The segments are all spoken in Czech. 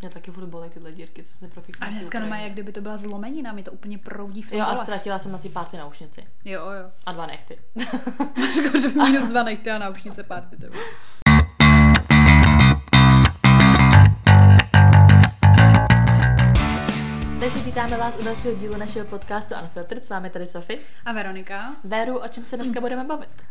Mě taky furt bolí tyhle dírky, co se propíchá. A dneska má, jak kdyby to byla zlomenina, mi to úplně proudí v tom Jo, a ztratila jsem na ty párty náušnici. Jo, jo. A dva nechty. Skoro minus dva nejty a náušnice párty. To bylo. Takže vítáme vás u dalšího dílu našeho podcastu Unfiltered. S vámi tady Sofie. A Veronika? Véru, o čem se dneska budeme bavit?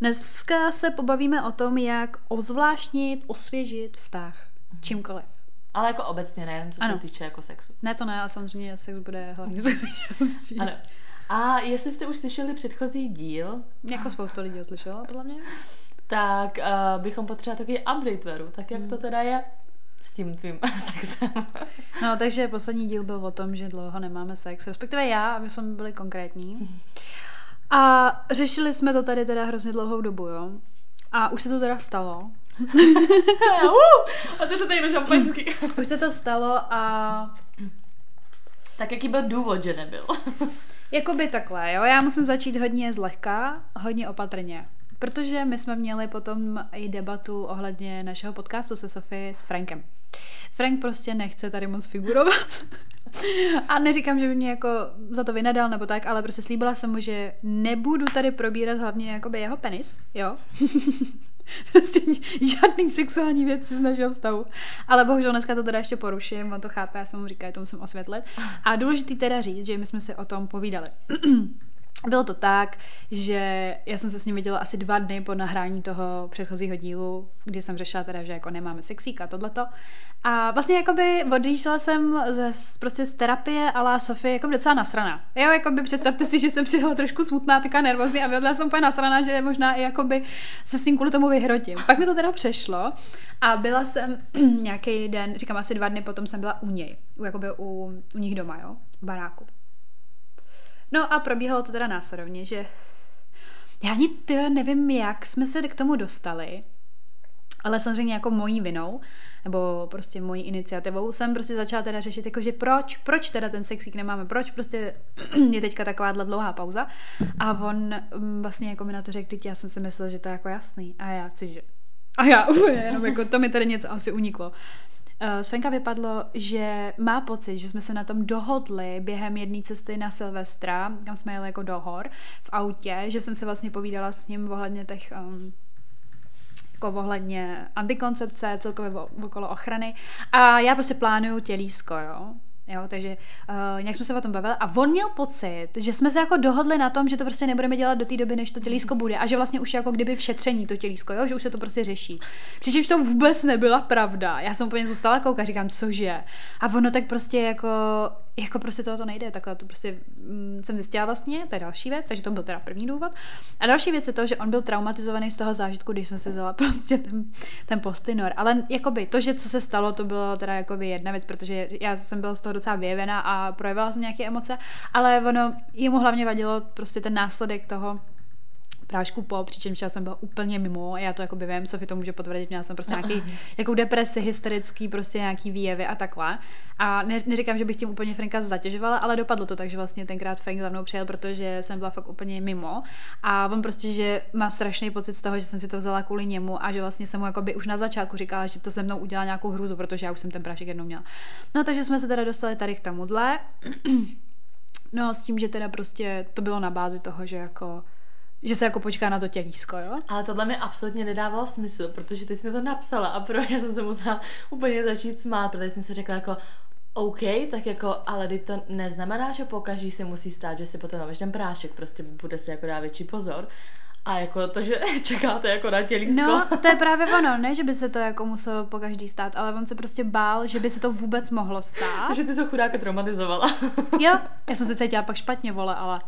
Dneska se pobavíme o tom, jak ozvláštnit, osvěžit vztah. Čímkoliv. Ale jako obecně, nejenom co Ano. se týče jako sexu. Ne, to ne, ale samozřejmě sex bude hlavní součástí. Ano. A jestli jste už slyšeli předchozí díl, Jako spoustu lidí ho slyšela, podle mě. tak uh, bychom potřebovali takový update, Veru. Tak jak to teda je s tím tvým sexem? No, takže poslední díl byl o tom, že dlouho nemáme sex, respektive já, aby jsme byli konkrétní. A řešili jsme to tady teda hrozně dlouhou dobu, jo. A už se to teda stalo. a to tady jenom šampaňský. Už se to stalo a tak jaký byl důvod, že nebyl? Jakoby takhle, jo. Já musím začít hodně zlehka, hodně opatrně. Protože my jsme měli potom i debatu ohledně našeho podcastu se Sofie s Frankem. Frank prostě nechce tady moc figurovat. A neříkám, že by mě jako za to vynadal nebo tak, ale prostě slíbila jsem mu, že nebudu tady probírat hlavně jakoby jeho penis, jo. prostě žádný sexuální věci z našeho vztahu. Ale bohužel dneska to teda ještě poruším, on to chápe, já jsem mu říkala, to musím osvětlit. A důležitý teda říct, že my jsme si o tom povídali. Bylo to tak, že já jsem se s ním viděla asi dva dny po nahrání toho předchozího dílu, kdy jsem řešila teda, že jako nemáme sexík a tohleto. A vlastně jakoby odjížděla jsem ze, prostě z terapie a Sofie jako docela nasraná. Jo, jakoby představte si, že jsem přijela trošku smutná, taká nervózní a vyhodla jsem úplně nasraná, že možná i jakoby se s tím kvůli tomu vyhrotím. Pak mi to teda přešlo a byla jsem nějaký den, říkám asi dva dny potom jsem byla u něj, u, jakoby u, u nich doma, jo, v baráku. No a probíhalo to teda následovně, že já ani tyjo, nevím, jak jsme se k tomu dostali, ale samozřejmě jako mojí vinou, nebo prostě mojí iniciativou, jsem prostě začala teda řešit, jako, že proč, proč teda ten sexík nemáme, proč prostě je teďka takováhle dlouhá pauza. A on mm, vlastně jako mi na to řekl, já jsem si myslela, že to je jako jasný. A já, cože? A já úplně jenom jako, to mi tady něco asi uniklo. Z Franka vypadlo, že má pocit, že jsme se na tom dohodli během jedné cesty na Silvestra, kam jsme jeli jako do hor v autě, že jsem se vlastně povídala s ním ohledně těch um, jako ohledně antikoncepce, celkově okolo ochrany. A já prostě plánuju tělísko, jo. Jo, takže uh, nějak jsme se o tom bavili a on měl pocit, že jsme se jako dohodli na tom, že to prostě nebudeme dělat do té doby, než to tělísko bude a že vlastně už jako kdyby v šetření to tělísko, jo, že už se to prostě řeší. Přičemž to vůbec nebyla pravda. Já jsem úplně zůstala koukat, říkám, cože. A ono tak prostě jako, jako prostě toho to nejde, takhle to prostě mm, jsem zjistila vlastně, to je další věc, takže to byl teda první důvod. A další věc je to, že on byl traumatizovaný z toho zážitku, když jsem si vzala prostě ten, ten postinor. Ale jakoby to, že co se stalo, to bylo teda jakoby jedna věc, protože já jsem byla z toho docela vyjevená a projevila jsem nějaké emoce, ale ono, jemu hlavně vadilo prostě ten následek toho, prášku po, přičemž já jsem byla úplně mimo, já to jako vím, Sofie to může potvrdit, měla jsem prostě nějaký jakou depresi, hysterický, prostě nějaký výjevy a takhle. A ne, neříkám, že bych tím úplně Franka zatěžovala, ale dopadlo to tak, že vlastně tenkrát Frank za mnou přijel, protože jsem byla fakt úplně mimo. A on prostě, že má strašný pocit z toho, že jsem si to vzala kvůli němu a že vlastně jsem mu jakoby už na začátku říkala, že to se mnou udělá nějakou hruzu, protože já už jsem ten prášek jednou měla. No takže jsme se teda dostali tady k tomuhle. No s tím, že teda prostě to bylo na bázi toho, že jako že se jako počká na to tělísko, jo? Ale tohle mi absolutně nedávalo smysl, protože jsi mi to napsala a pro já jsem se musela úplně začít smát, protože jsem si řekla jako OK, tak jako, ale teď to neznamená, že po každý si musí stát, že si potom dáváš ten prášek, prostě bude si jako dát větší pozor. A jako to, že čekáte jako na tělísko. No, to je právě ono, ne, že by se to jako muselo po každý stát, ale on se prostě bál, že by se to vůbec mohlo stát. Takže ty se chudáka traumatizovala. Jo, já jsem se cítila pak špatně, vole, ale.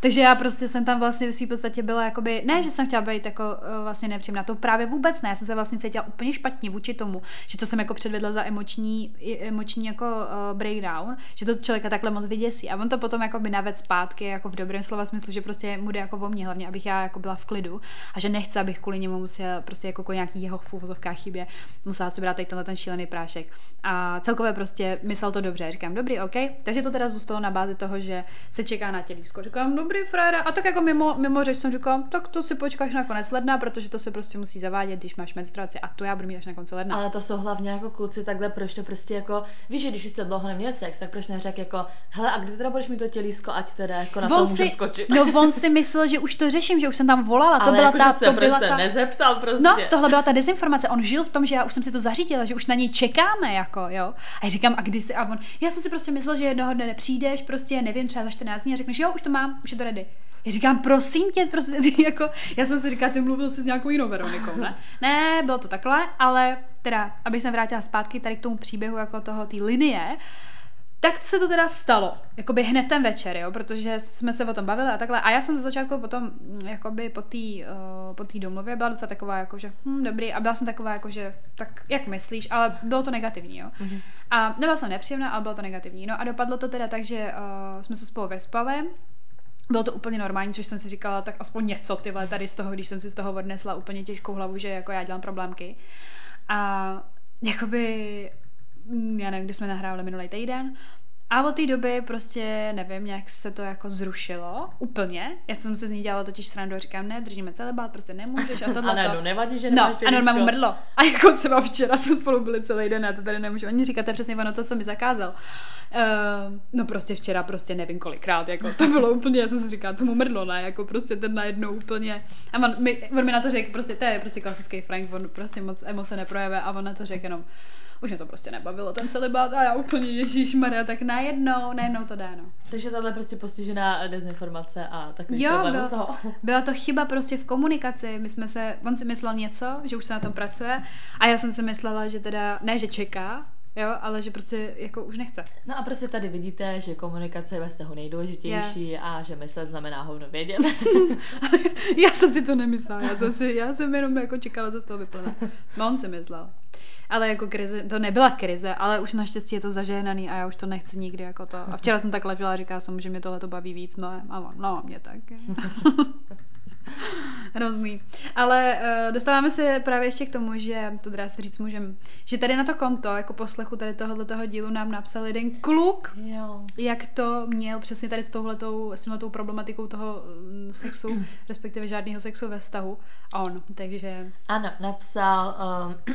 Takže já prostě jsem tam vlastně v svým podstatě byla jakoby, ne, že jsem chtěla být jako uh, vlastně nepříjemná, to právě vůbec ne, já jsem se vlastně cítila úplně špatně vůči tomu, že to jsem jako předvedla za emoční, emoční jako uh, breakdown, že to člověka takhle moc vyděsí. A on to potom jako by naved zpátky, jako v dobrém slova smyslu, že prostě mu jde jako o mě hlavně, abych já jako byla v klidu a že nechce, abych kvůli němu musela prostě jako kvůli nějaký jeho v úvozovkách chybě musela si brát tady tenhle ten šílený prášek. A celkově prostě myslel to dobře. Říkám, dobrý, OK. Takže to teda zůstalo na bázi toho, že se čeká na tělísko. Říkám, dobrý, frajera. A tak jako mimo, mimo řeč jsem říkal, tak to si počkáš na konec ledna, protože to se prostě musí zavádět, když máš menstruaci a to já budu mít až na konci ledna. Ale to jsou hlavně jako kluci takhle, proč to prostě jako, víš, že když jste dlouho neměl sex, tak proč neřek jako, hele, a kdy teda budeš mít to tělísko, ať teda jako na to můžem skočit. No on si myslel, že už to řeším, že už jsem tam volala, to Ale byla jako, ta, že se to byla prostě ta, nezeptal prostě. No, tohle byla ta dezinformace. On žil v tom, že já už jsem si to zařídila, že už na něj čekáme, jako, jo. A já říkám, a kdy si, a on, já jsem si prostě myslel, že jednoho dne nepřijdeš, prostě, nevím, třeba za 14 dní a řekneš, jo, už to mám, už je to ready. Já říkám, prosím tě, prostě, jako, já jsem si říkala, ty mluvil jsi s nějakou jinou Veronikou, ne? Ne, bylo to takhle, ale teda, abych se vrátila zpátky tady k tomu příběhu jako toho, té linie, tak se to teda stalo, jakoby hned ten večer, jo, protože jsme se o tom bavili a takhle. A já jsem ze začátku potom, mm, jakoby po té uh, po té domluvě byla docela taková, jako, že hm, dobrý, a byla jsem taková, jako, že tak jak myslíš, ale bylo to negativní, jo. Mm-hmm. A nebyla jsem nepříjemná, ale bylo to negativní. No a dopadlo to teda tak, že uh, jsme se spolu vyspali, bylo to úplně normální, což jsem si říkala, tak aspoň něco, ty vole, tady z toho, když jsem si z toho odnesla úplně těžkou hlavu, že jako já dělám problémky. A jakoby já nevím, kdy jsme nahrávali minulý týden. A od té doby prostě, nevím, nějak se to jako zrušilo úplně. Já jsem se z ní dělala totiž srandu a říkám, ne, držíme celibát, prostě nemůžeš a tohle. A ne, no nevadí, že No, a normálně mu mrdlo. A jako třeba včera jsme spolu byli celý den, já to tady nemůžu ani říkat, to je přesně ono to, co mi zakázal. Uh, no prostě včera prostě nevím kolikrát, jako to bylo úplně, já jsem si říkala, tomu mrdlo, ne, jako prostě ten najednou úplně. A on mi, on mi na to řekl, prostě to je prostě klasický Frank, on prostě moc emoce neprojeve a on na to řekl jenom, už mě to prostě nebavilo, ten celibát a já úplně Ježíš Maria, tak najednou, najednou to dá, no. Takže tahle prostě postižená dezinformace a takový Jo, problém byl- z toho. Byla to chyba prostě v komunikaci. My jsme se, on si myslel něco, že už se na tom pracuje a já jsem si myslela, že teda, ne, že čeká, jo, ale že prostě jako už nechce. No a prostě tady vidíte, že komunikace je ve vztahu nejdůležitější a že myslet znamená hovno vědět. já jsem si to nemyslela, já jsem, si, já jsem jenom jako čekala, co z toho vyplyne. No on si myslel. Ale jako krize, to nebyla krize, ale už naštěstí je to zažehnaný a já už to nechci nikdy jako to. A včera jsem tak ležela a říkala jsem, že mě tohle to baví víc mnohem. A on, no, mě taky. Hrozný. Ale uh, dostáváme se právě ještě k tomu, že, to dá se říct můžem, že tady na to konto, jako poslechu tady tohohle toho dílu nám napsal jeden kluk, jo. jak to měl přesně tady s touhletou, s touhletou problematikou toho mm, sexu, respektive žádného sexu ve vztahu. On, takže Ano, napsal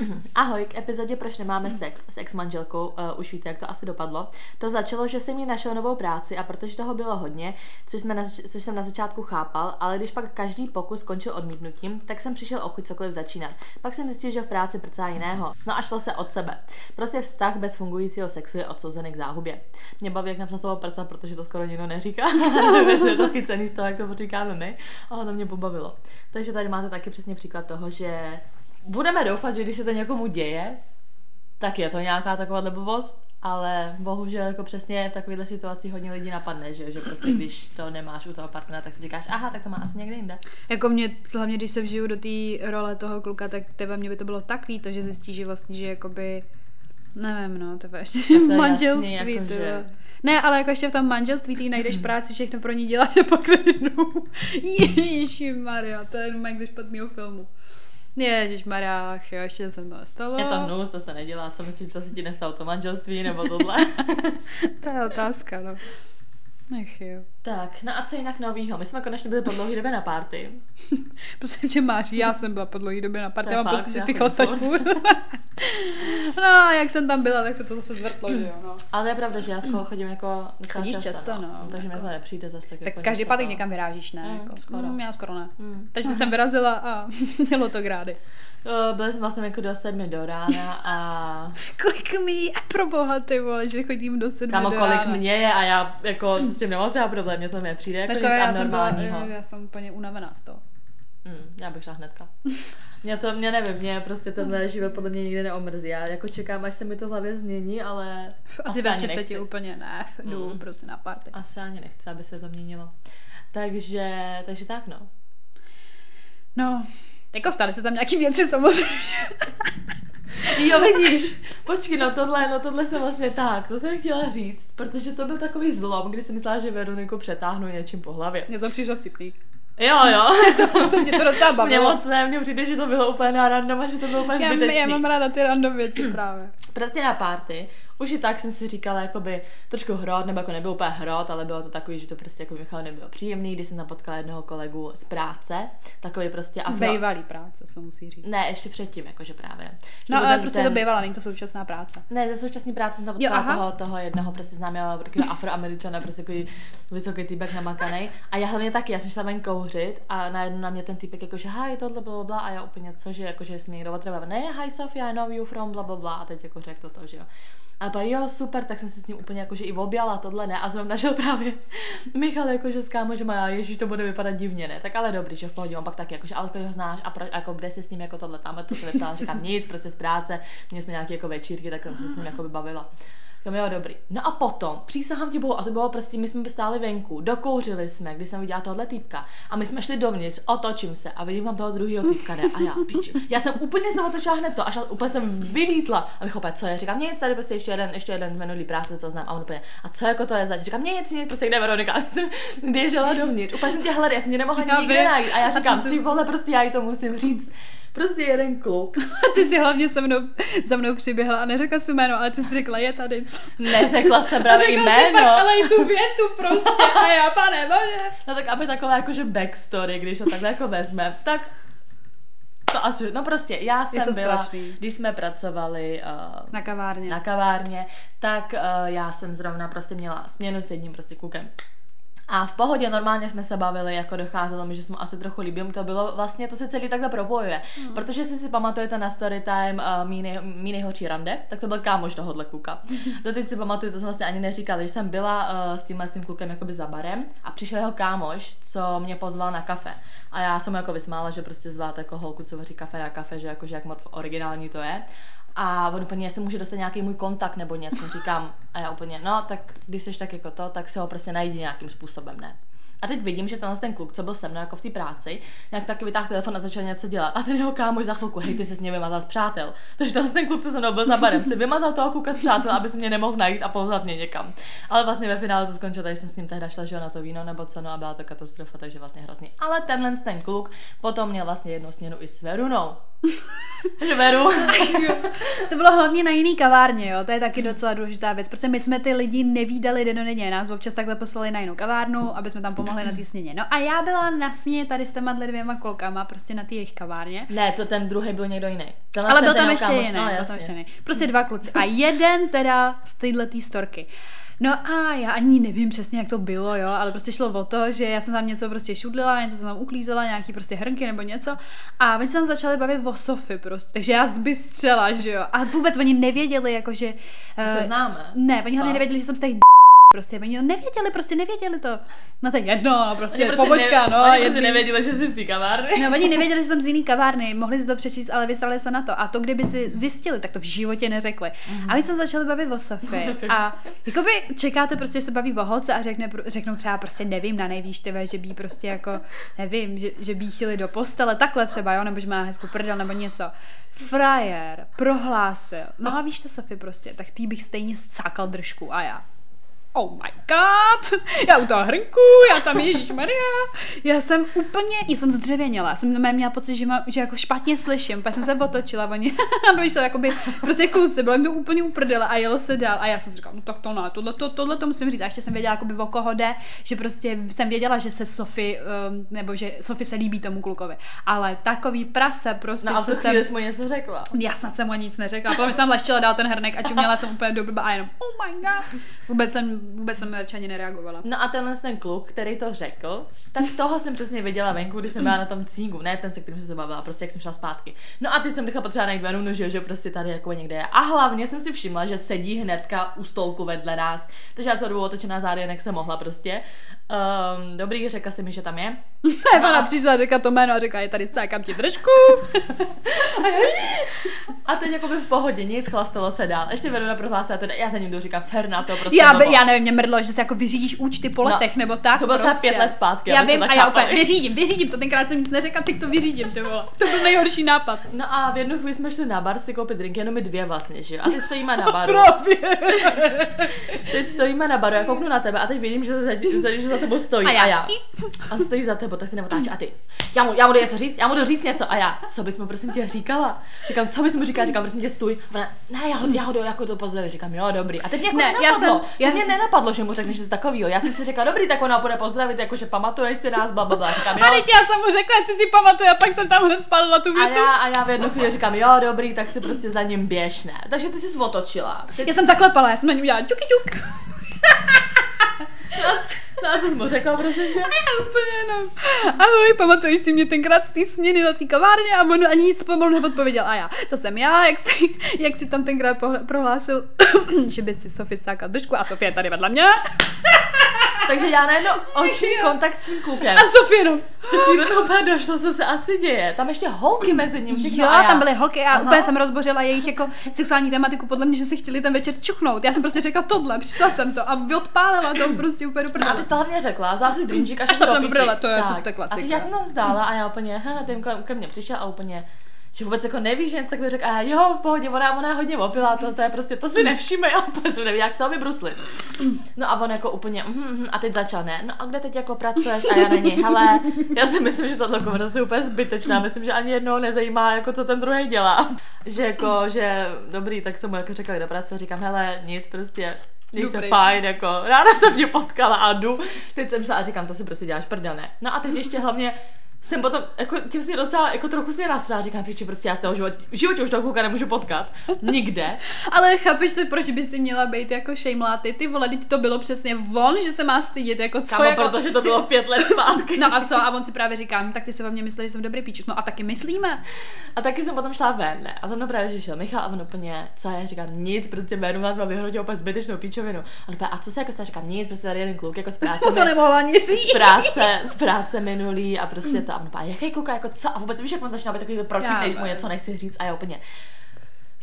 um, Ahoj, k epizodě Proč nemáme sex s ex-manželkou, uh, už víte, jak to asi dopadlo. To začalo, že jsem jí našel novou práci a protože toho bylo hodně, což, jsme na, což jsem na začátku chápal, ale když pak každý pokus skončil odmítnutím, tak jsem přišel o chuť cokoliv začínat. Pak jsem zjistil, že v práci prcá jiného. No a šlo se od sebe. Prostě vztah bez fungujícího sexu je odsouzený k záhubě. Mě baví, jak napsal slovo prca, protože to skoro nikdo neříká. Nevím, jestli je to chycený z toho, jak to říkáme my, ale to mě pobavilo. Takže tady máte taky přesně příklad toho, že budeme doufat, že když se to někomu děje, tak je to nějaká taková blbost, ale bohužel jako přesně v takovéhle situaci hodně lidí napadne, že, že prostě když to nemáš u toho partnera, tak si říkáš, aha, tak to má asi někde jinde. Jako mě, hlavně když se vžiju do té role toho kluka, tak tebe mě by to bylo tak líto, že zjistí, že vlastně, že jakoby, nevím, no, tebe ještě to v je manželství, jasný, jako, tebe. že- Ne, ale jako ještě v tom manželství ty najdeš práci, všechno pro ní děláš a pak najednou. Ježíši Maria, to je jenom ze špatného filmu. Ježíš Maria, jo, ještě jsem to nestalo. Je to hnus, to se nedělá, co myslíš, co se ti nestalo, to manželství nebo tohle. To je otázka, no. Nech jo. tak, no a co jinak novýho? My jsme konečně byli po dlouhé době na party. Prosím tě, Máří, já jsem byla po dlouhé době na party, já mám fakt, pocit, že ty chlastaš furt. no, jak jsem tam byla, tak se to zase zvrtlo, že jo, no. Ale to je pravda, že já z toho chodím jako Chodíš často, no, Takže jako. mě to nepřijde zase tak, Tak jako každý pátek to- někam vyrážíš, ne? Mm, jako, skoro. Mm, já skoro ne. Mm. Takže jsem vyrazila a mělo to grády. Byli jsme vlastně jako do sedmi do rána a Kolik mi je pro boha, ty vole, že chodím do sedmi kamo do kolik rána. mě je a já jako s tím nemám třeba problém, mě to nepřijde jako Mařko, nic já jsem, byla, abnormálního. já jsem úplně unavená z toho. Hmm, já bych šla hnedka. Mě to, mě nevím, mě prostě tenhle život podle mě nikdy neomrzí. Já jako čekám, až se mi to v hlavě změní, ale A ty asi ve ani 30 nechci. úplně ne, jdu Mm. prostě na party. Asi ani nechci, aby se to měnilo. Takže, takže tak no. No, jako staly se tam nějaký věci samozřejmě. Jo, vidíš, počkej, no tohle, no tohle jsem vlastně tak, to jsem chtěla říct, protože to byl takový zlom, kdy jsem myslela, že Veroniku přetáhnu něčím po hlavě. Mně to přišlo vtipný. Jo, jo. to mě to docela Mě bavilo. moc ne, mně přijde, že to bylo úplně na random a že to bylo úplně Já, zbytečný. já mám ráda ty random věci právě. Prostě na party, už i tak jsem si říkala, jakoby trošku hrot, nebo jako nebyl úplně hrot, ale bylo to takový, že to prostě jako Michal nebylo příjemný, když jsem tam potkala jednoho kolegu z práce, takový prostě a Z bylo- bývalý práce, se musí říct. Ne, ještě předtím, jakože právě. Že No ale ten- prostě to bývala, není to současná práce. Ne, ze současné práce jsem tam Jo, potkala aha. toho, toho jednoho prostě známého takového afroameričana, prostě takový vysoký týpek namakaný. A já hlavně taky, já jsem šla ven kouřit a najednou na mě ten týpek jakože hi, tohle bla, bla, a já úplně co, že jakože mě někdo otřeba, ne, hi Sofia, I know you from bla, bla, bla a teď jako řekl to, že jo. A pak jo, super, tak jsem se s ním úplně jakože i objala, tohle ne. A zrovna šel právě Michal jakože s a já, ježiš, to bude vypadat divně, ne. Tak ale dobrý, že v pohodě, on pak taky, jakože, ale když ho znáš a pro, jako, kde se s ním jako tohle tam, to se neptala, říkám nic, prostě z práce, měli jsme nějaké jako večírky, tak jsem se s ním jako bavila. Říkám, jo, dobrý. No a potom, přísahám ti bohu, a to bylo prostě, my jsme stáli venku, dokouřili jsme, když jsem viděla tohle týpka a my jsme šli dovnitř, otočím se a vidím tam toho druhého týpka, ne? A já, pič, já jsem úplně se otočila hned to, až úplně jsem vylítla a bych opět, co je, říkám, nic, tady prostě ještě jeden, ještě jeden z minulý práce, co znám, a on úplně, a co jako to je zač? Říkám, nic, nic, prostě kde Veronika, a jsem běžela dovnitř, úplně jsem tě hledala, já jsem tě nemohla nikde najít a já říkám, ty vole, prostě já jí to musím říct. Prostě jeden kluk, Ty jsi hlavně se mnou, za mnou přiběhla a neřekla si jméno, ale ty jsi řekla, je tady co. neřekla jsem právě Řekla jméno. pak, ale i tu větu prostě a já, pane bože. No tak aby taková jakože backstory, když to takhle jako vezme, tak to asi, no prostě já jsem to byla, strašný. když jsme pracovali uh, Na kavárně. na kavárně, tak uh, já jsem zrovna prostě měla směnu s jedním prostě klukem. A v pohodě normálně jsme se bavili, jako docházelo mi, že jsme asi trochu líbím, to bylo vlastně, to se celý takhle propojuje. Hmm. Protože jestli si pamatujete na Storytime uh, mý, nej, mý nejhorší rande, tak to byl kámoš tohohle kluka. Doteď si pamatuju, to jsem vlastně ani neříkala, že jsem byla uh, s tímhle s tím klukem jakoby za barem a přišel jeho kámoš, co mě pozval na kafe. A já jsem jako vysmála, že prostě zvát jako holku, co vaří kafe na kafe, že jakože jak moc originální to je. A on úplně, jestli může dostat nějaký můj kontakt nebo něco, říkám. A já úplně, no, tak když jsi tak jako to, tak se ho prostě najdi nějakým způsobem, ne? A teď vidím, že tenhle ten kluk, co byl se mnou jako v té práci, nějak taky vytáhl telefon a začal něco dělat. A ten jeho kámoš za chvilku, hej, ty jsi s ním vymazal z přátel. Takže tenhle ten kluk, co se mnou byl za barem, si vymazal toho kluka z přátel, aby se mě nemohl najít a pozvat mě někam. Ale vlastně ve finále to skončilo, tady jsem s ním tehdy šla že na to víno nebo co, no a byla to katastrofa, takže vlastně hrozný. Ale tenhle ten kluk potom měl vlastně jednu směnu i s Verunou. Takže Veru. To bylo hlavně na jiný kavárně, jo, to je taky docela důležitá věc, protože my jsme ty lidi nevídali denodenně, nás občas takhle poslali na jinou kavárnu, aby jsme tam pomohli na té směně. No a já byla na směně tady s těma dvěma klukama, prostě na té jejich kavárně. Ne, to ten druhý byl někdo jiný. Tenhle Ale ten byl tam ještě jiný, no, byl tam jasně. ještě jiný. Prostě dva kluci. A jeden teda z téhle storky. No a já ani nevím přesně, jak to bylo, jo, ale prostě šlo o to, že já jsem tam něco prostě šudlila, něco jsem tam uklízela, nějaký prostě hrnky nebo něco a oni se tam začali bavit o Sofy prostě, takže já zbystřela, že jo, a vůbec oni nevěděli, jakože... Se eh, známe. ne, oni hlavně nevěděli, že jsem z těch prostě, oni nevěděli, prostě nevěděli to. No to je jedno, no, prostě, Oni prostě pobočka, ne, no. Oni prostě nevěděli, že jsi z té kavárny. No, oni nevěděli, že jsem z jiný kavárny, mohli si to přečíst, ale vystrali se na to. A to, kdyby si zjistili, tak to v životě neřekli. A oni se začali bavit o Sofii. A jakoby čekáte prostě, že se baví o holce a řekne, řeknou třeba prostě nevím na nejvýš TV, že by prostě jako, nevím, že, že by chtěli do postele, takhle třeba, jo, nebo že má hezkou prdel nebo něco. Frajer prohlásil, no a víš to Sofie prostě, tak tý bych stejně scákal držku a já oh my god, já u toho hrnku, já tam Ježíš Maria. Já jsem úplně, já jsem zdřevěněla, já jsem na měla pocit, že, má, že jako špatně slyším, pak jsem se otočila, oni, byli to jakoby, prostě kluci, bylo jim to úplně uprdele a jelo se dál a já jsem si říkala, no tak to ne, tohle, to, tohle to musím říct a ještě jsem věděla, jakoby o koho jde, že prostě jsem věděla, že se Sofie, um, nebo že Sofie se líbí tomu klukovi, ale takový prase prostě, No co jsem, mu něco řekla. já snad jsem mu nic neřekla. Potom jsem leštila dál ten hrnek a čuměla jsem úplně do blba a jenom oh my god. Vůbec jsem, vůbec jsem ani nereagovala. No a tenhle ten kluk, který to řekl, tak toho jsem přesně viděla venku, když jsem byla na tom cígu, ne ten, se kterým jsem se bavila, prostě jak jsem šla zpátky. No a teď jsem nechala potřeba najít Verunu, že, jo, že prostě tady jako někde je. A hlavně jsem si všimla, že sedí hnedka u stolku vedle nás. Takže já celou dobu otočená zády, jak jsem mohla prostě. Um, dobrý, řekla si mi, že tam je. Ona přišla, řekla to jméno a řekla, je tady stákám ti držku. A teď jako by v pohodě, nic, chlastalo se dál. Ještě Verona prohlásila, teda já za ním jdu, říkám, sher na to, prostě Já, by, já nevím, mě mrdlo, že se jako vyřídíš účty po No, letech, nebo tak. to bylo třeba prostě. pět let zpátky, Já vím, a já úplně vyřídím, vyřídím to, tenkrát jsem nic neřekla, teď to vyřídím, ty vole. To byl nejhorší nápad. No a v jednu chvíli jsme šli na bar si koupit drink, jenom my dvě vlastně, že jo. A teď stojíme na baru. Teď stojíme na baru, já kouknu na tebe a teď vidím, že za, že, že za tebou stojí. A já. A já. On stojí za tebou, tak se neotáčí. A ty, já mu, já mu něco říct, já mu jdu říct něco. A já, co bys mu prosím tě říkala? Říkám, co bys mu říkala? Říkám, prosím tě, stůj. Ona, ne, já ho, já ho jako to pozdravit. Říkám, jo, dobrý. A teď mě jako Ne, já nenapadlo. jsem- Já mě jsem- nenapadlo, že mu řekneš něco takového. Já jsem si řekla, dobrý, tak ona bude pozdravit, jakože pamatuješ si nás, bla, bla, bla. Říkám, A jo, teď já jsem mu řekla, jestli si pamatuju, a pak jsem tam hned vpadla tu a větu. já, a já v jednu chvíli říkám, jo, dobrý, tak si prostě za ním běž, ne. Takže ty jsi otočila. Teď, Já jsem zaklepala, já jsem na ní udělala ťuky ťuk. no a co jsi mu řekla, prosím? Já úplně jenom. Ahoj, pamatuješ si mě tenkrát z té směny na té kavárně a on ani nic pomalu neodpověděl. A já, to jsem já, jak si, jak si tam tenkrát pohl- prohlásil, že by si Sofie sákla držku a Sofie tady vedle mě. Takže já najednou oční kontakt s tím klukem. A Sofie jenom, mi úplně došlo, co se asi děje. Tam ještě holky mezi ním, všechno. jo, a já. tam byly holky a Aha. úplně jsem rozbořila jejich jako sexuální tematiku podle mě, že si chtěli ten večer čuchnout. Já jsem prostě řekla tohle, přišla jsem to a odpálila to prostě úplně do A ty jsi to hlavně řekla, vzala si drinčík a Až šla to do to je- to Tak. je klasika. A já jsem tam zdála a já úplně, ha, ten ke mně přišel a úplně, že vůbec jako neví, že něco takového řekl, a jo, v pohodě, ona, ona hodně opila, to, to je prostě, to si já úplně jsem neví, jak se toho vybruslit. No a on jako úplně, mhm, mhm, a teď začal, ne, no a kde teď jako pracuješ a já na něj, hele, já si myslím, že tato konverzace je úplně zbytečná, myslím, že ani jednoho nezajímá, jako co ten druhý dělá. Že jako, že dobrý, tak jsem mu jako řekla, kde pracuje, říkám, hele, nic, prostě Měj se fajn, jako, ráda jsem tě potkala a jdu. Teď jsem šla a říkám, to si prostě děláš prdel, ne. No a teď ještě hlavně jsem potom, jako tím si docela, jako trochu mě nasrala, říkám, že prostě já z toho život, v životě už toho kluka nemůžu potkat, nikde. Ale chápeš to, proč by si měla být jako šejmláty? Ty vole, teď to bylo přesně von, že se má stydět, jako co Kámo, jako... protože to si- bylo pět let zpátky. No a co? A on si právě říká, "No, tak ty se o mě myslíš, že jsem dobrý píčuk. No a taky myslíme. A taky jsem potom šla ven, ne? A za mnou právě že šel Michal a on úplně, co je, říkám, nic, prostě jménu vám má vyhrotil úplně zbytečnou píčovinu. A on úplně, a co se jako stane, říkám, nic, prostě tady jeden kluk, jako z práce. To, nemohla ani z práce, z práce minulý a prostě to. A on jaký kluka, jako co? A vůbec víš, jak on začíná být takový proti, než mu něco nechci říct a já úplně,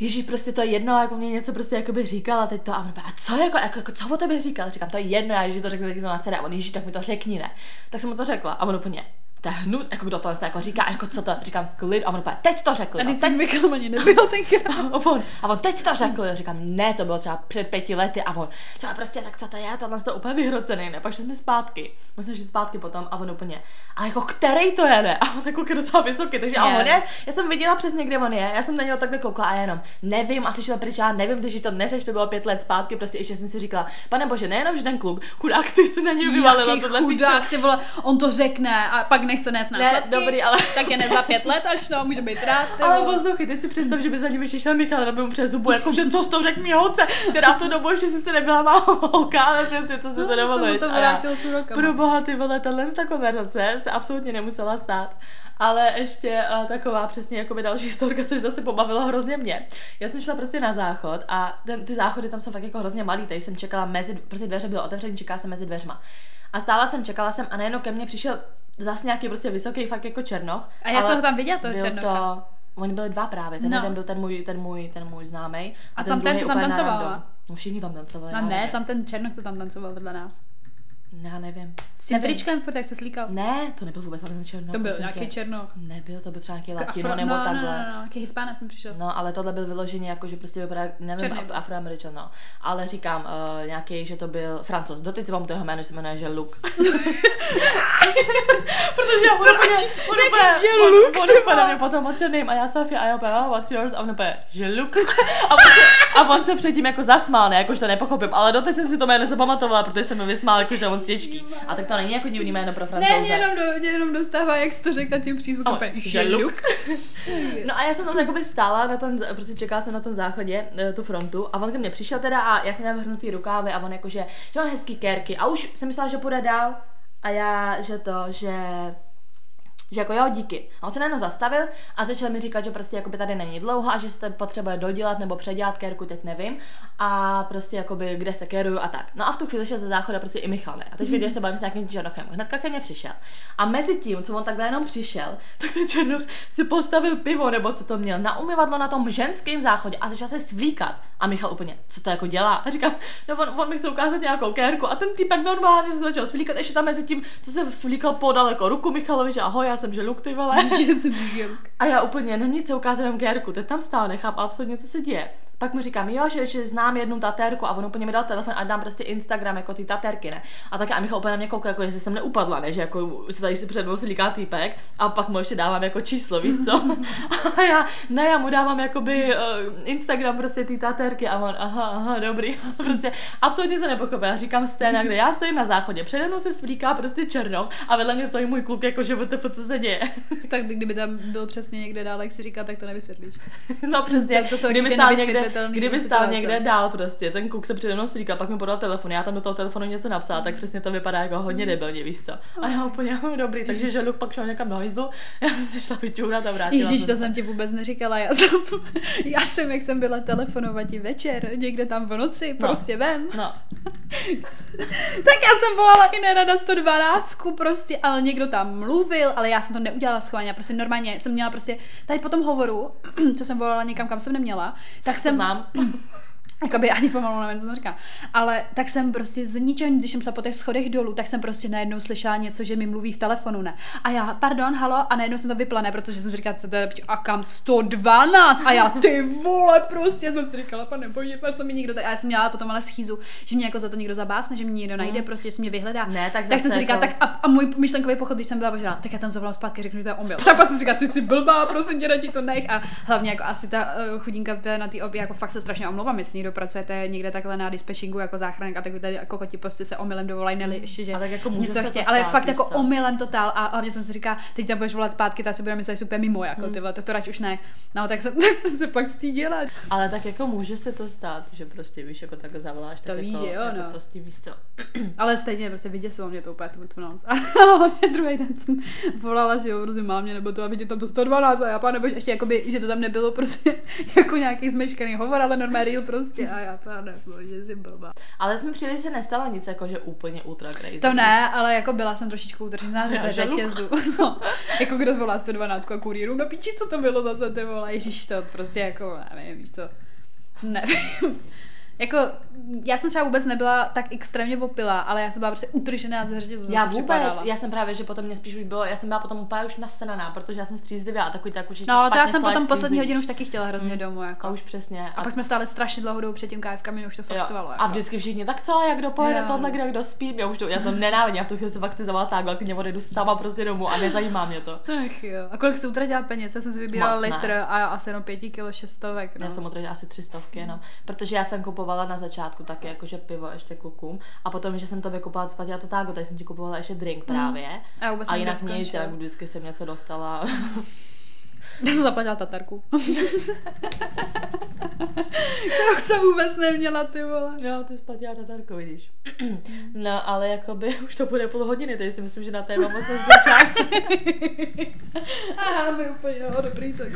Ježíš, prostě to je jedno, jako mě něco prostě jako by říkal a teď to a on a co jako, jako, jako, co o tebe říkal? Říkám, to je jedno, já když to řeknu, tak to nasede. A on, Ježíš, tak mi to řekni, ne? Tak jsem mu to řekla a on úplně, to je hnus, jako kdo to jako říká, jako co to, říkám v klid a on úplně, teď to řekl, A no, teď teď Michalem ani nebyl tenkrát. a on, a on teď to řekl, já říkám, ne, to bylo třeba před pěti lety. A on, třeba prostě tak co to je, tohle to úplně vyhrocený, ne, pak šli jsme zpátky, my jsme šli zpátky potom a on úplně, a jako který to je, ne, a on jako docela vysoký, takže a Je. on je, já jsem viděla přesně, kde on je, já jsem na něho takhle koukla a jenom, nevím, asi šel pryč, já nevím, když to neřeš, to bylo pět let zpátky, prostě ještě jsem si říkala, pane bože, nejenom, že ten kluk, chudák, ty si na něj vyvalila tohle chudák, ty vole, on to řekne a pak nechce nést Ne, následky. dobrý, ale- Tak je ne za pět let, až to může být rád, ty Ale poslouchej, teď si představ, že by za ním ještě šel Michal, aby mu přes zubu, jako že co s tou řekl mi holce, která v tu dobu ještě sice nebyla má holka, ale přesně, co si to No, to A já, vrátil s úrokama. Pro boha, ty vole, tahle ta konverzace se absolutně nemusela stát. Ale ještě uh, taková přesně jako by další historka, což zase pobavilo hrozně mě. Já jsem šla prostě na záchod a ten, ty záchody tam jsou fakt jako hrozně malý, tady jsem čekala mezi, prostě dveře byly otevřené, čekala jsem mezi dveřma. A stála jsem, čekala jsem a najednou ke mně přišel zase nějaký prostě vysoký, fakt jako černoch. A já jsem ho tam viděla, toho černocha. to, Oni byli dva právě, ten No. jeden byl ten můj, ten můj, ten můj známý a, A ten tam ten, tam úplně na tancoval, random. a? No všichni tam tancovali. No já ne, tam ten černoch, co tam tancoval vedle nás. Ne, já nevím. S tím Nevím. tričkem furt, jak se slíkal. Ne, to nebyl vůbec ten černoch. To byl nějaký tě. černoch. Nebyl, to byl třeba nějaký latino afro- nebo no, takhle. No, no, no, jaký hispánec mi přišel. No, ale tohle byl vyloženě jako, že prostě vypadá, nevím, Černý afroameričan, no. Ale říkám, uh, nějaký, že to byl francouz. Doteď si vám to jeho jméno, že se jmenuje, že Luke. Protože úplně, on jaký úplně, ty úplně na mě potom, name? A já Sofie, a já úplně, oh, what's yours? A on úplně, že Luke. A se, a on se předtím jako zasmál, ne, jakož to nepochopím, ale doteď jsem si to jméno zapamatovala, protože jsem mi vysmál, jakož to je moc těžký. A tak to není jako divný jméno pro Ne, francouze. mě jenom, do, mě jenom dostává, jak jsi to řekla tím přízvukem. Luke. No a já jsem tam jakoby stála na tom, prostě čekala jsem na tom záchodě, eh, tu frontu a on ke mně přišel teda a já jsem měla vrhnutý rukávy a on jakože, že mám hezký kérky a už jsem myslela, že půjde dál a já, že to, že Že jako jo, díky. A on se najednou zastavil a začal mi říkat, že prostě jako by tady není dlouho a že se potřebuje dodělat nebo předělat kérku, teď nevím. A prostě jakoby, kde se kéruju a tak. No a v tu chvíli šel ze záchoda prostě i Michal, ne? A teď vidíš, že se bavím s nějakým černochem. Hnedka ke mně přišel. A mezi tím, co on takhle jenom přišel, tak ten černoch si postavil pivo nebo co to měl na umyvadlo na tom ženském záchodě a začal se svlíkat. A Michal úplně, co to jako dělá? A říkám, no on, on mi chce ukázat nějakou kérku a ten týpek normálně se začal svlíkat, ještě tam mezi tím, co se svlíkal podal jako ruku Michalovi, že ahoj, já jsem želuk, ty vole. Že jsem žiluk. A já úplně, no nic, se ukázal jenom kérku, teď tam stál, nechápu absolutně, co se děje. Pak mu říkám, jo, že, že znám jednu tatérku a on úplně mi dal telefon a dám prostě Instagram jako ty tatérky, ne? A tak a Michal úplně na mě kouká, jako, že jsem neupadla, ne? Že jako se tady si před mnou slíká týpek a pak mu ještě dávám jako číslo, víš co? a já, ne, já mu dávám jakoby uh, Instagram prostě ty tatérky a on, aha, aha, dobrý. prostě absolutně se nepochopil. Já říkám scéna, kde já stojím na záchodě, přede mnou se svlíká prostě černoch a vedle mě stojí můj kluk, jako že co se děje. tak kdyby tam byl přesně někde dál, jak si říká, tak to nevysvětlíš. no přesně, Tak to jsou kdyby stál, někde, nevysvětlitelný kdyby stál situace. někde dál prostě, ten kluk se přede mnou slíká, pak mi podal telefon, já tam do toho telefonu něco napsala, tak přesně to vypadá jako hodně debilně, víš co. A já úplně, "Hm, dobrý, takže želuk pak šel někam do hajzlu, já jsem se šla vyťourat a vrátila Ježíš, to jsem se. jsem ti vůbec neříkala. Já jsem, já jsem, jak jsem byla telefonovat ti večer, někde tam v noci, No. prostě ven. No, Tak já jsem volala i nerada 112, prostě, ale někdo tam mluvil, ale já jsem to neudělala schválně, prostě normálně jsem měla prostě, tady po tom hovoru, co jsem volala někam, kam jsem neměla, tak jsem, znám. Jakoby ani pomalu nevím, co to říká, ale tak jsem prostě z ničeho, když jsem šla po těch schodech dolů, tak jsem prostě najednou slyšela něco, že mi mluví v telefonu, ne. A já, pardon, halo, a najednou jsem to vypla, ne, protože jsem si říkala, co to je, a kam 112, a já, ty vole, prostě jsem si říkala, pane bože, se mi někdo, tak, a já jsem měla potom ale schýzu, že mě jako za to někdo zabásne, že mě někdo najde, prostě, že se mě vyhledá. Ne, tak tak jsem si říkala, jako- tak a, a, můj myšlenkový pochod, když jsem byla požádala, tak já tam zavolám zpátky, řeknu, že to je omyl. Tak pak jsem si říkala, ty jsi blbá, prosím tě, radši to nech. A hlavně jako asi ta uh, chudinka na té obě, jako fakt se strašně omlouvám, jestli někdo pracujete někde takhle na dispatchingu jako záchranek a tak tady jako koti prostě se omylem dovolají, neli ještě, že A tak jako něco se to chtějí, stát, ale fakt víš jako co? omylem totál a hlavně jsem si říká, teď tam budeš volat zpátky, tak si budeme myslet, úplně mimo, jako Hmm. ty to, to radši už ne. No tak jsem se pak styděla. Ale tak jako může se to stát, že prostě víš, jako takhle zavoláš, To tak víš, jako, že jo, jako no. co s tím víš co. Ale stejně prostě vyděsilo mě to úplně tu, tu noc. A hlavně druhý den jsem volala, že jo, prostě mámě, nebo to a vidět tam to 112 a já pane bože, ještě jakoby, že to tam nebylo prostě jako nějaký zmeškaný hovor, ale normální real prostě a já pane bože, si blbá. Ale jsme přijeli, že se nestalo nic jako, že úplně ultra crazy. To ne, ale jako byla jsem trošičku utržená ze řetězu. No, jako kdo volá 112 a kurýrů, no píči, co to bylo zase ty vole, ježiš to prostě jako, nevím, víš co, nevím. Jako, já jsem třeba vůbec nebyla tak extrémně opilá, ale já jsem byla prostě utržená ze řetězu. Já jsem vůbec, připadala. já jsem právě, že potom mě spíš už bylo, já jsem byla potom úplně už nasenaná, protože já jsem střízlivá a takový tak určitě No, to já jsem potom poslední hodinu už taky chtěla hrozně domů, jako. A už přesně. A pak jsme stáli strašně dlouho jdou před tím KFkami, mě už to Jo. štvalo. A Jako. vždycky všichni, tak co, jak kdo pojede Jo. tohle, kdo, kdo spí, já už to, já to nenávidím, já v tu chvíli se fakt chci zavolat tak, klidně odejdu sama prostě domů a nezajímá mě to. Ach jo. A kolik jsi utratila peněz? Já jsem si vybírala litr a asi jenom pěti kilo šestovek. No. Já jsem utratila asi tři stovky, no. Protože já jsem kupovala na začátku taky jakože pivo ještě klukům a potom, že jsem to vykupovala spatila to tágo, tak jsem ti kupovala ještě drink právě. A já vůbec a jinak nic, jak vždycky jsem něco dostala. Já jsem zaplatila tatarku. Kterou jsem vůbec neměla, ty vole. No, ty spatila tatarko, vidíš. no, ale jakoby už to bude půl hodiny, takže si myslím, že na téma moc nezbyl čas. Aha, my úplně, no, dobrý, tak.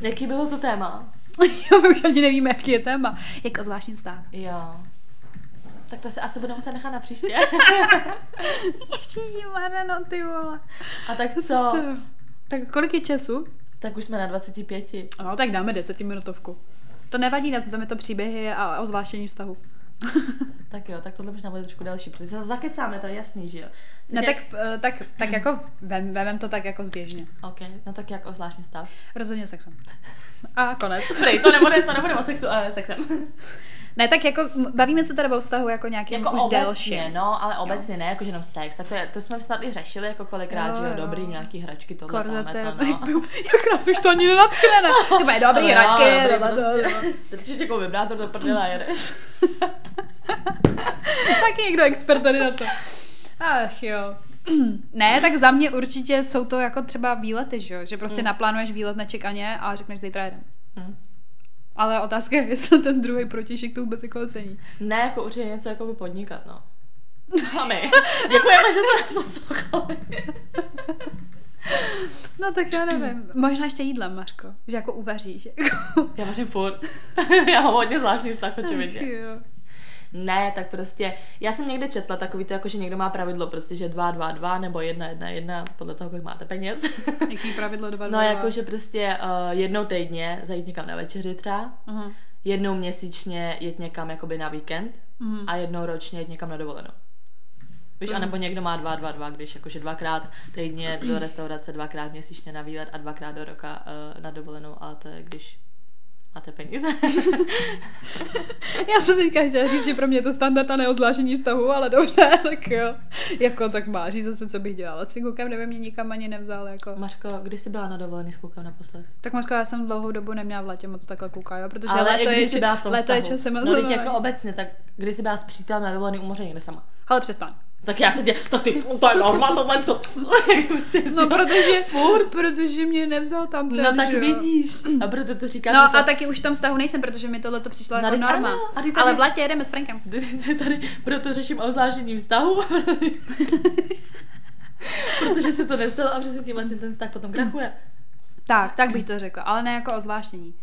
Jaký bylo to téma? my už ani nevíme, jaký je téma. Jako zvláštní vztah. Jo. Tak to se asi budeme muset nechat na příště. Ježíši no ty vole. A tak co? Tak kolik je času? Tak už jsme na 25. No, tak dáme desetiminutovku. To nevadí, na je to příběhy a o zvláštění vztahu. Tak jo, tak tohle možná bude trošku další, protože se zakecáme, to je jasný, že jo. Ne, jak- tak, eh, tak, tak jako vem, vemem to tak jako zběžně. OK, no tak jak o zvláštní stav. Rozhodně sexem. A konec. Prej, to nebude, to nebude o sexu, ale sexem. Ne, tak jako bavíme se teda o vztahu jako nějakým jako už obecně, delším. no, ale obecně ne, jako že jenom sex, tak to, je, to jsme snad i řešili jako kolikrát, Jo, že jo, jo. dobrý nějaký hračky, tohle, Korzety. tamhle, to, no. Jak nás už to ani nenatchne, ne? To bude dobrý jo, hračky, to. prostě, no. Strčíš jako vibrátor do prdele a jedeš. Taky někdo expert tady na to. Ach jo. Ne, tak za mě určitě jsou to jako třeba výlety, že jo? Že prostě Mm. naplánuješ výlet nečekaně a řekneš zítra jedem. Hm. Ale otázka je, jestli ten druhý protějšek to vůbec jako ocení. Ne, jako určitě něco jako by podnikat, no. A my. Děkujeme, že jste nás poslouchali. No tak já nevím. Možná ještě jídlem, Mařko. Že jako uvaříš. Jako. Já vařím furt. Já mám hodně zvláštní vztah, očividně. Ach jo. Ne, tak prostě, já jsem někde četla takový to, jako že někdo má pravidlo prostě, že 2, 2, 2 nebo 1, 1, 1, podle toho, kolik máte peněz. Jaký pravidlo dva, No, dva, jako dva? že prostě uh, jednou týdně zajít někam na večeři třeba, Aha. jednou měsíčně jet někam jakoby na víkend Mhm. a jednou ročně jet někam na dovolenou. Víš, Mhm. anebo někdo má dva, dva, dva, když jakože dvakrát týdně do restaurace, dvakrát měsíčně na výlet a dvakrát do roka uh, na dovolenou, ale to je když máte peníze. Já jsem teďka chtěla říct, že pro mě je to standard a neozvlášení vztahu, ale dobře, tak jo. Jako tak má říct zase, co bych dělala. S tím klukem nevím, mě nikam ani nevzal. Jako. Mařko, kdy jsi byla na dovolený s klukem naposled? Tak Mařko, já jsem dlouhou dobu neměla v létě moc takhle kluka, jo, protože Ale léto je, jsi byla v tom léto je vztahu. časem No, jako obecně, tak když jsi byla s přítelem na dovolený u moře někde sama. Ale přestaň. Tak já se tě, tak ty, to je normál, tohle co. No, protože, furt, protože mě nevzal tam ten, No tak že vidíš. A proto to říkám. No to... a taky už v tom vztahu nejsem, protože mi tohle to přišlo No, jako norma. ano, teď Ale tady- v létě jedeme s Frankem. Tady proto řeším o zvláštním vztahu. protože se to nestalo a přesně tím vlastně ten vztah potom krachuje. Tak, tak bych to řekla, ale ne jako ozvláštění.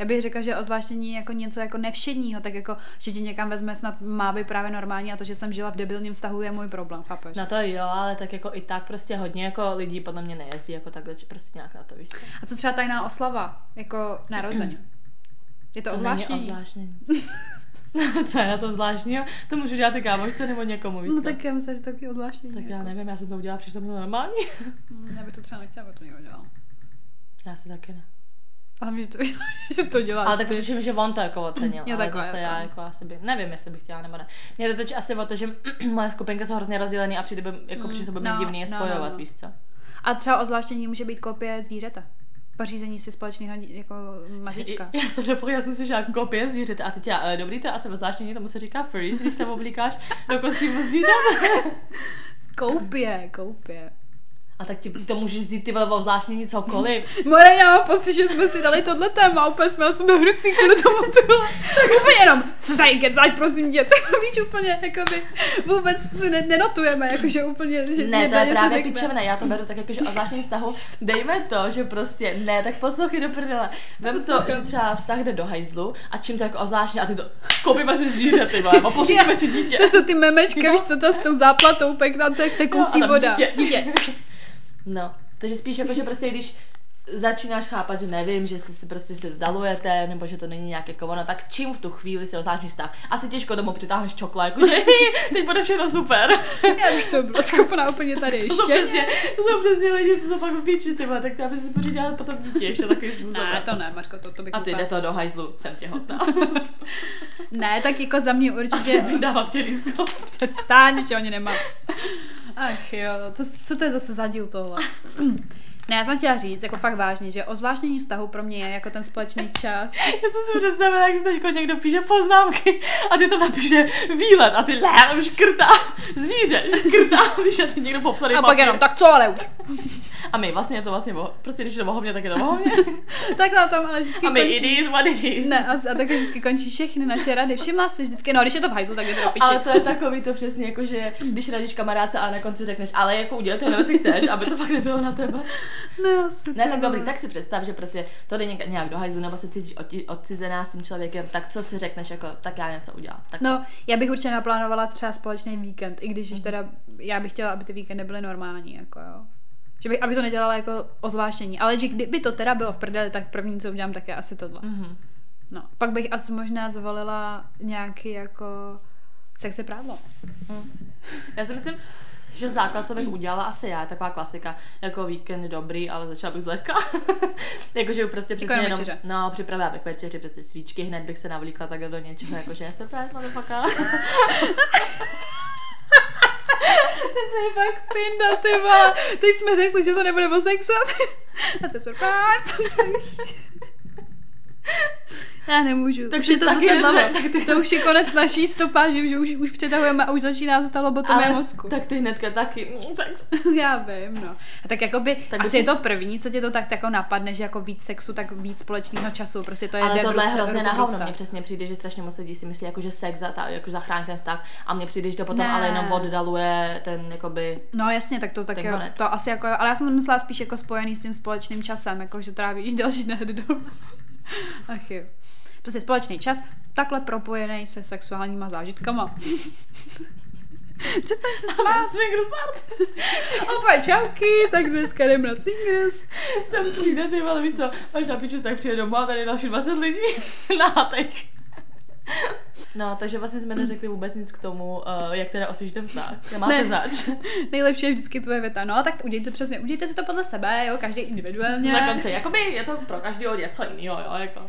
Já bych řekla, že ozvláštění je jako něco jako nevšedního, tak jako, že ti někam vezme snad má být právě normální a to, že jsem žila v debilním vztahu je můj problém, chápeš? No to jo, ale tak jako i tak prostě hodně jako lidí podle mě nejezdí jako takhle, že prostě nějak na to víš. A co třeba tajná oslava, jako narozeně? Je to, To ozvláštnění? není ozvláštnění. Co je na tom zvláštního? To můžu dělat i kámošce nebo někomu, víš No tak já myslím, že to taky ozvláštnění. tak já jako. nevím, já jsem to udělala, přišlo mi to normální. Mm, Já bych to třeba nechtěla, aby to někdo dělal. Já si taky ne. Ale víš, to, že to děláš Ale tak ty. protože že on to jako ocenil, Jo, ale zase já jako asi by, nevím, jestli bych chtěla nebo ne. Mě to totiž asi o to, že moje skupinky jsou hrozně rozdělený a přijde by, jako Mm, přišlo by no, divný je no, spojovat, no, no. víš co? A třeba ozvláštění může být kopie zvířete. Pořízení si společného jako mažička. Já jsem nepochopila, já jsem si žádná kopie zvířete a teď já, eh, dobrý, to je asi zvláštní, tomu se říká furries, když se oblíkáš do kostýmu zvířat. Koupě, koupě. A tak ti to můžeš vzít ty vole zvláštní cokoliv. More, já mám pocit, že jsme si dali tohle téma, úplně jsme na sebe hrustý kvůli tomu. Tak úplně jenom, co tady kecať, prosím tě, víš úplně, jakoby, vůbec si ne, nenotujeme, jakože úplně, že Ne, to je právě pičovina, já to beru tak jako, že o zvláštním vztahu dejme to, že prostě, ne, tak poslouchej do prdele. Vem to, že třeba vztah jde do hajzlu a čím to jako ozvláštně a ty to, koupíme si zvířaty, vole, a pořídíme si dítě. To jsou ty memečka, víš co, ta s tou záplatou, pekná tek, tekoucí Jo, a tam voda. dítě. dítě. No, takže spíš jako, že prostě když začínáš chápat, že nevím, že si, si prostě si vzdalujete, nebo že to není nějak jako ono, tak čím v tu chvíli si oznáš vztah? Asi těžko domů přitáhneš čokla, jakože teď bude všechno super. Já bych to byla schopná úplně tady To jsou ještě. přesně, to jsou přesně lidi, co jsou pak v píči, ty vole, tak já bych si pořídila potom dítě ještě takový způsob. Ne, to ne, Marko, to, to bych A ty jde to do hajzlu, jsem těhotná. Ne, tak jako za mě určitě... Vydávám tělisko. Přestaň, že oni nemá. Ach jo, to, co to je zase za díl tohle? Ne, já jsem chtěla říct, jako fakt vážně, že ozvláštnění vztahu pro mě je jako ten společný čas. Já to si představila, jak si teď někdo píše poznámky a ty to napíše výlet a ty ne, škrtá, zvíře, škrtá, víš, a ty někdo popsaný A pak papír. jenom, tak co ale už? A my vlastně je to vlastně, boho, prostě když je to bohovně, tak je to bohovně. Tak na tom ale vždycky A my it končí. is what it is. Ne, a, a také vždycky končí všechny naše rady. Všimla jsi vždycky, no když je to v hajzlu, tak je to do piči. Ale to je takový to přesně, jako že když radíš kamarádce a na konci řekneš, ale jako udělej to, nebo si chceš, aby to fakt nebylo na tebe. Ne, asi Ne, tak dobrý, tak si představ, že prostě to jde nějak, do hajzlu, nebo se cítíš odcizená s tím člověkem, tak co si řekneš, jako, tak já něco udělám. Tak No, já bych určitě naplánovala třeba společný víkend, i když mm. teda já bych chtěla, aby ty víkendy byly normální, jako jo. Že bych, aby to nedělala jako ozvláštění. Ale že kdyby to teda bylo v prdeli, tak první, co udělám, tak je asi tohle. Mhm. No, pak bych asi možná zvolila nějaký jako sexy prádlo. Já si myslím, že základ, co bych udělala, asi já, je taková klasika, jako víkend dobrý, ale začala bych zlehka. Jakože prostě přesně jenom jenom, no, připravila bych večeři, přeci svíčky, hned bych se navlíkla takhle do něčeho, jakože já se právě motherfucker. Ty jsi fakt pinda, ty vole. Teď jsme řekli, že to nebude o sexu. A to je surprise. Já nemůžu. Tak už je ty to taky zase dlouho. tak ty- To už je konec naší stopáže, že už, už přetahujeme a už začíná se stalo potom mé mozku. tak ty hnedka taky. Mm, Tak, Já vím, no. A tak jakoby, Tak asi by je to první, co tě to tak jako napadne, že jako víc sexu, tak víc společného času. Prostě to je ale tohle je hrozně na hovno. Mně přesně přijde, že strašně moc lidí si myslí, jako, že sex za, jako zachrání ten vztah a mně přijde, že to potom Ne. ale jenom oddaluje ten jakoby... No jasně, tak to tak jo, to asi jako, ale já jsem myslela spíš jako spojený s tím společným časem, jako že trávíš další den. Ach jo. Prostě společný čas, takhle propojený se sexuálníma zážitkama. Přestaň se smát. Swingers party. Opa, čauky, tak dneska jdem na swingers. Sem přijde, ty vole, víš co, až na piču, tak přijde domů a tady další 20 lidí na hátech. No, takže vlastně jsme neřekli vůbec nic k tomu, uh, jak teda osvěžit ten vztah. Nemáte Ne. zač. Nejlepší je vždycky tvoje věta. No, tak udějte přesně, udějte si to podle sebe, jo, každý individuálně. Na konci, jakoby je to pro každého něco jiného, jo, jako.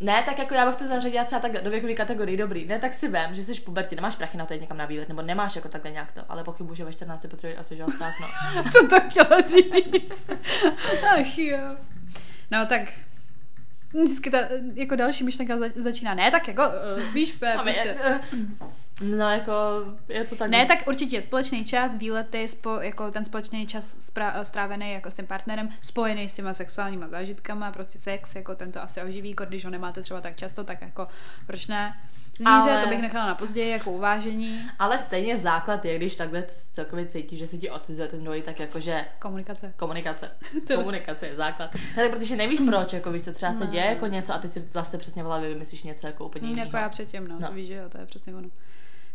Ne, tak jako já bych to zařadila třeba tak do věkové kategorii, dobrý. Ne, tak si vem, že jsi v pubertě, nemáš prachy na to jít někam na výlet, nebo nemáš jako takhle nějak to, ale pochybuji, že ve 14 potřebuješ osvěžovat vztah, no. Co to chtěla říct? Ach jo. No tak vždycky ta jako další myšlenka za- začíná. Ne, tak jako, uh, víš, pe, prostě. No, jako, je to tak. Ne, tak určitě společný čas, výlety, spo, jako ten společný čas spra- strávený jako s tím partnerem, spojený s těma sexuálníma zážitkama, prostě sex, jako tento asi oživí, jako když ho nemáte třeba tak často, tak jako proč ne? Zvíře, Ale- to bych nechala na později, jako uvážení, Ale stejně základ je, když takhle celkově cítíš, že se ti odsuzuje ten druhý, tak jakože komunikace. komunikace. To komunikace je základ. Tak protože nevíš proč, jako víš, co třeba se děje jako něco a ty si zase přesně v hlavě vymyslíš něco jako úplně Mm, jiného. Jako já předtím, no, No. to víš, že jo, to je přesně ono.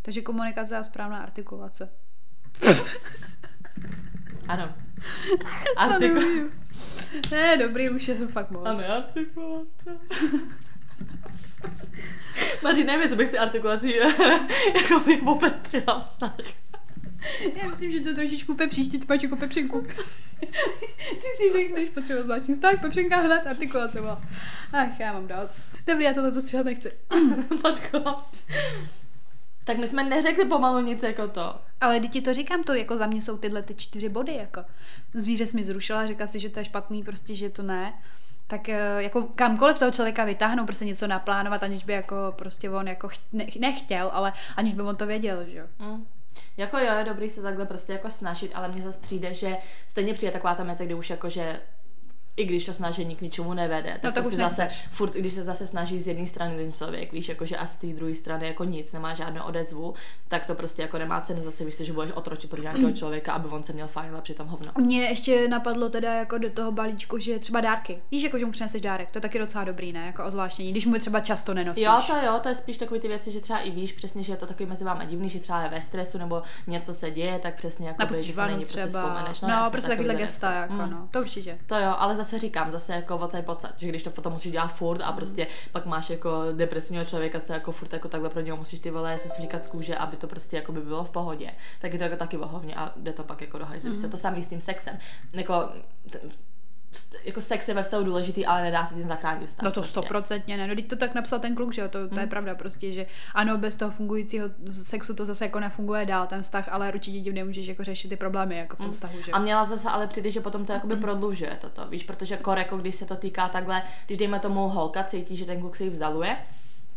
Takže komunikace a správná artikulace. Ano. Artiku... Ne, dobrý, už je to fakt moc. Ano, artikulace. Maří, nevím, jestli bych si artikulací jako by opetřila vztah. Já myslím, že to trošičku pe příště tpaču jako pepřinku. Ty si řekneš, potřebuji zvláštní vztah, pepřinka hned, artikulace má. Ach, já mám dost. Dobrý, já tohle to stříhat nechci. Pačko. Tak my jsme neřekli pomalu nic jako to. Ale teď ti to říkám, to jako za mě jsou tyhle ty čtyři body, jako. Zvíře jsi mi zrušila, řekla si, že to je špatný, prostě, že to ne. Tak eh, jako kamkoliv toho člověka vytáhnout, prostě něco naplánovat, aniž by jako prostě on jako ch- ne, nechtěl, ale aniž by on to věděl, že jo. Mm. Jako jo, je dobrý se takhle prostě jako snažit, ale mně zase přijde, že stejně přijde taková ta meze, kdy už jako, že i když to snažení k ničemu nevede, tak, No, tak to už si zase, furt, když se zase snaží z jedné strany ten člověk, víš, jako že a z té druhé strany jako nic, nemá žádnou odezvu, tak to prostě jako nemá cenu zase, víš, že budeš otročit pro nějakého člověka, aby on se měl fajn, ale přitom hovno. Mně ještě napadlo teda jako do toho balíčku, že třeba dárky. Víš, jako že mu přineseš dárek, to je taky docela dobrý, ne? Jako ozvláštění, když mu třeba často nenosíš. Jo, to jo, to je spíš takový ty věci, že třeba i víš přesně, že je to takový mezi váma divný, že třeba je ve stresu nebo něco se děje, tak přesně jako by, že se není prostě třeba. vzpomeneš. No, jasně, prostě takovýhle gesta, jako Mm. no, to určitě. To jo, ale zase říkám, zase jako vocaj pocat, že když to potom musíš dělat furt a prostě pak máš jako depresivního člověka, co jako furt jako takhle pro něho musíš ty vole se svlíkat z kůže, aby to prostě jako by bylo v pohodě, tak je to jako taky vohovně a jde to pak jako do hajzlu. Mm. To samý s tím sexem. Jako, t- jako sex je ve vztahu důležitý, ale nedá se tím zachránit vztah. No to prostě. stoprocentně ne. No, teď to tak napsal ten kluk, že jo, to, to je pravda prostě, že ano, bez toho fungujícího sexu to zase jako nefunguje dál ten vztah, ale určitě tím nemůžeš jako řešit ty problémy jako v tom vztahu, že A měla zase ale přijde, že potom to jakoby prodlužuje toto, víš, protože kor, jako když se to týká takhle, když dejme tomu holka cítí, že ten kluk se jí vzdaluje,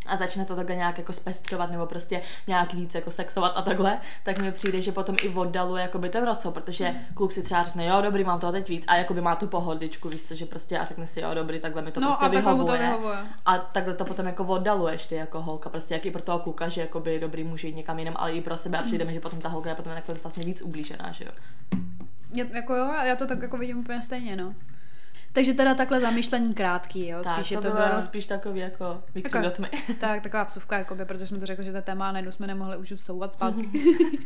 a začne to takhle nějak jako spestřovat nebo prostě nějak víc jako sexovat a takhle, tak mi přijde, že potom i oddaluje jakoby ten rozsah, protože kluk si třeba řekne, jo, dobrý, mám toho teď víc a jakoby má tu pohodičku, víš co, že prostě a řekne si, jo, dobrý, takhle mi to No prostě a mu to vyhovuje. vyhovuje. A takhle to potom jako oddaluješ ty jako holka, prostě jak i pro toho kluka, že jakoby dobrý může jít někam jinam, ale i pro sebe a přijde mi, že potom ta holka je potom nakonec vlastně víc ublížená, že jo. Je, jako jo, já to tak jako vidím úplně stejně, no. Takže teda takhle zamýšlení krátký, jo, Tak, spíš to, je to bylo jenom spíš takový jako Jako- tmy. Tak, taková vsuvka, jakoby, protože jsme to řekli, že to téma najednou jsme nemohli už stouvat zpátky.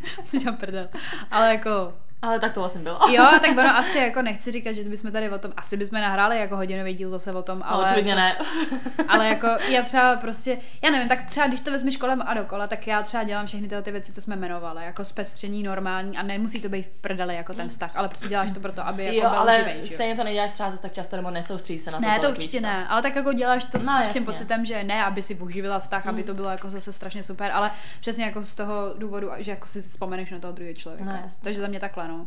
Co dělám prdel. Ale jako, Ale tak to vlastně bylo. jo, tak ono asi jako nechci říkat, že bychom tady o tom, asi bychom nahráli jako hodinový díl zase o tom, Ale ale, očividně to, ne. ale jako já třeba prostě, já nevím, tak třeba když to vezmeš kolem a dokola, tak já třeba dělám všechny tyhle ty věci, co jsme jmenovali, jako zpestření normální a nemusí to být v prdeli jako ten vztah, ale prostě děláš to proto, aby jako jo, byl ale živej, že stejně to neděláš třeba tak často, nebo nesoustředíš se na to. Ne, to určitě ne, ale tak jako děláš to s, No, s tím. Mm. pocitem, že ne, aby si uživila vztah, aby to bylo jako zase strašně super, ale přesně jako z toho důvodu, že jako si vzpomeneš na toho druhého člověka. No, jasně. Takže za mě takhle, no.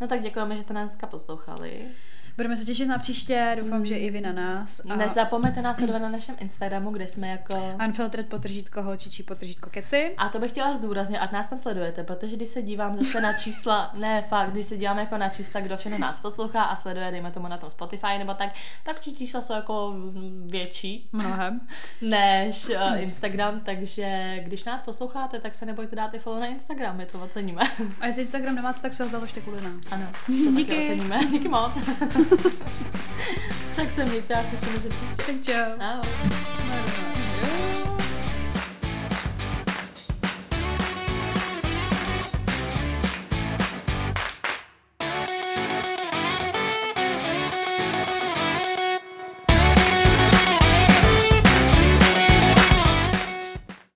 No tak děkujeme, že jste nás dneska poslouchali. Budeme se těšit na příště, doufám, že i vy na nás. A... Nezapomeňte nás sledovat na našem Instagramu, kde jsme jako... Unfiltered potržítko holčičí potržítko keci. A to bych chtěla zdůraznit, ať nás tam sledujete, protože když se dívám zase na čísla, ne fakt, když se dívám jako na čísla, kdo všechno nás poslouchá a sleduje, dejme tomu na tom Spotify nebo tak, tak ti čísla jsou jako větší. Mnohem. Než uh, Instagram, takže když nás posloucháte, tak se nebojte dát i follow na Instagram, my to oceníme. A jestli Instagram nemáte, tak se ho založte kvůli nám. Ano, to Díky. oceníme. Díky moc tak se mějte, já se ještě mezi příště. Tak čau. Ahoj.